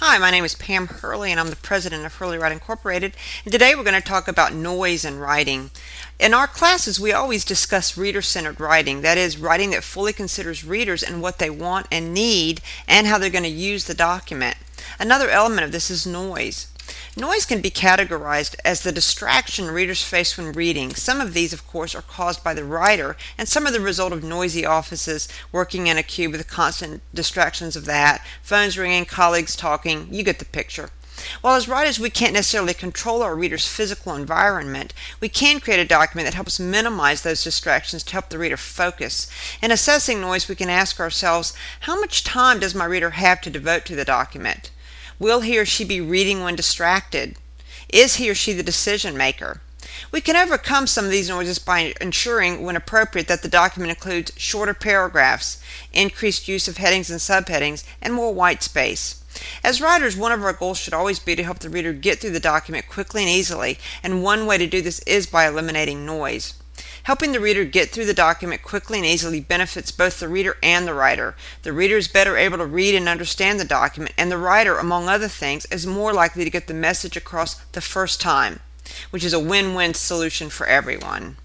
Hi, my name is Pam Hurley and I'm the president of Hurley Write Incorporated. And today we're going to talk about noise in writing. In our classes, we always discuss reader centered writing that is, writing that fully considers readers and what they want and need and how they're going to use the document. Another element of this is noise. Noise can be categorized as the distraction readers face when reading. Some of these, of course, are caused by the writer, and some are the result of noisy offices, working in a cube with constant distractions of that, phones ringing, colleagues talking. You get the picture. While as writers we can't necessarily control our reader's physical environment, we can create a document that helps minimize those distractions to help the reader focus. In assessing noise, we can ask ourselves, how much time does my reader have to devote to the document? Will he or she be reading when distracted? Is he or she the decision maker? We can overcome some of these noises by ensuring, when appropriate, that the document includes shorter paragraphs, increased use of headings and subheadings, and more white space. As writers, one of our goals should always be to help the reader get through the document quickly and easily, and one way to do this is by eliminating noise. Helping the reader get through the document quickly and easily benefits both the reader and the writer. The reader is better able to read and understand the document, and the writer, among other things, is more likely to get the message across the first time, which is a win win solution for everyone.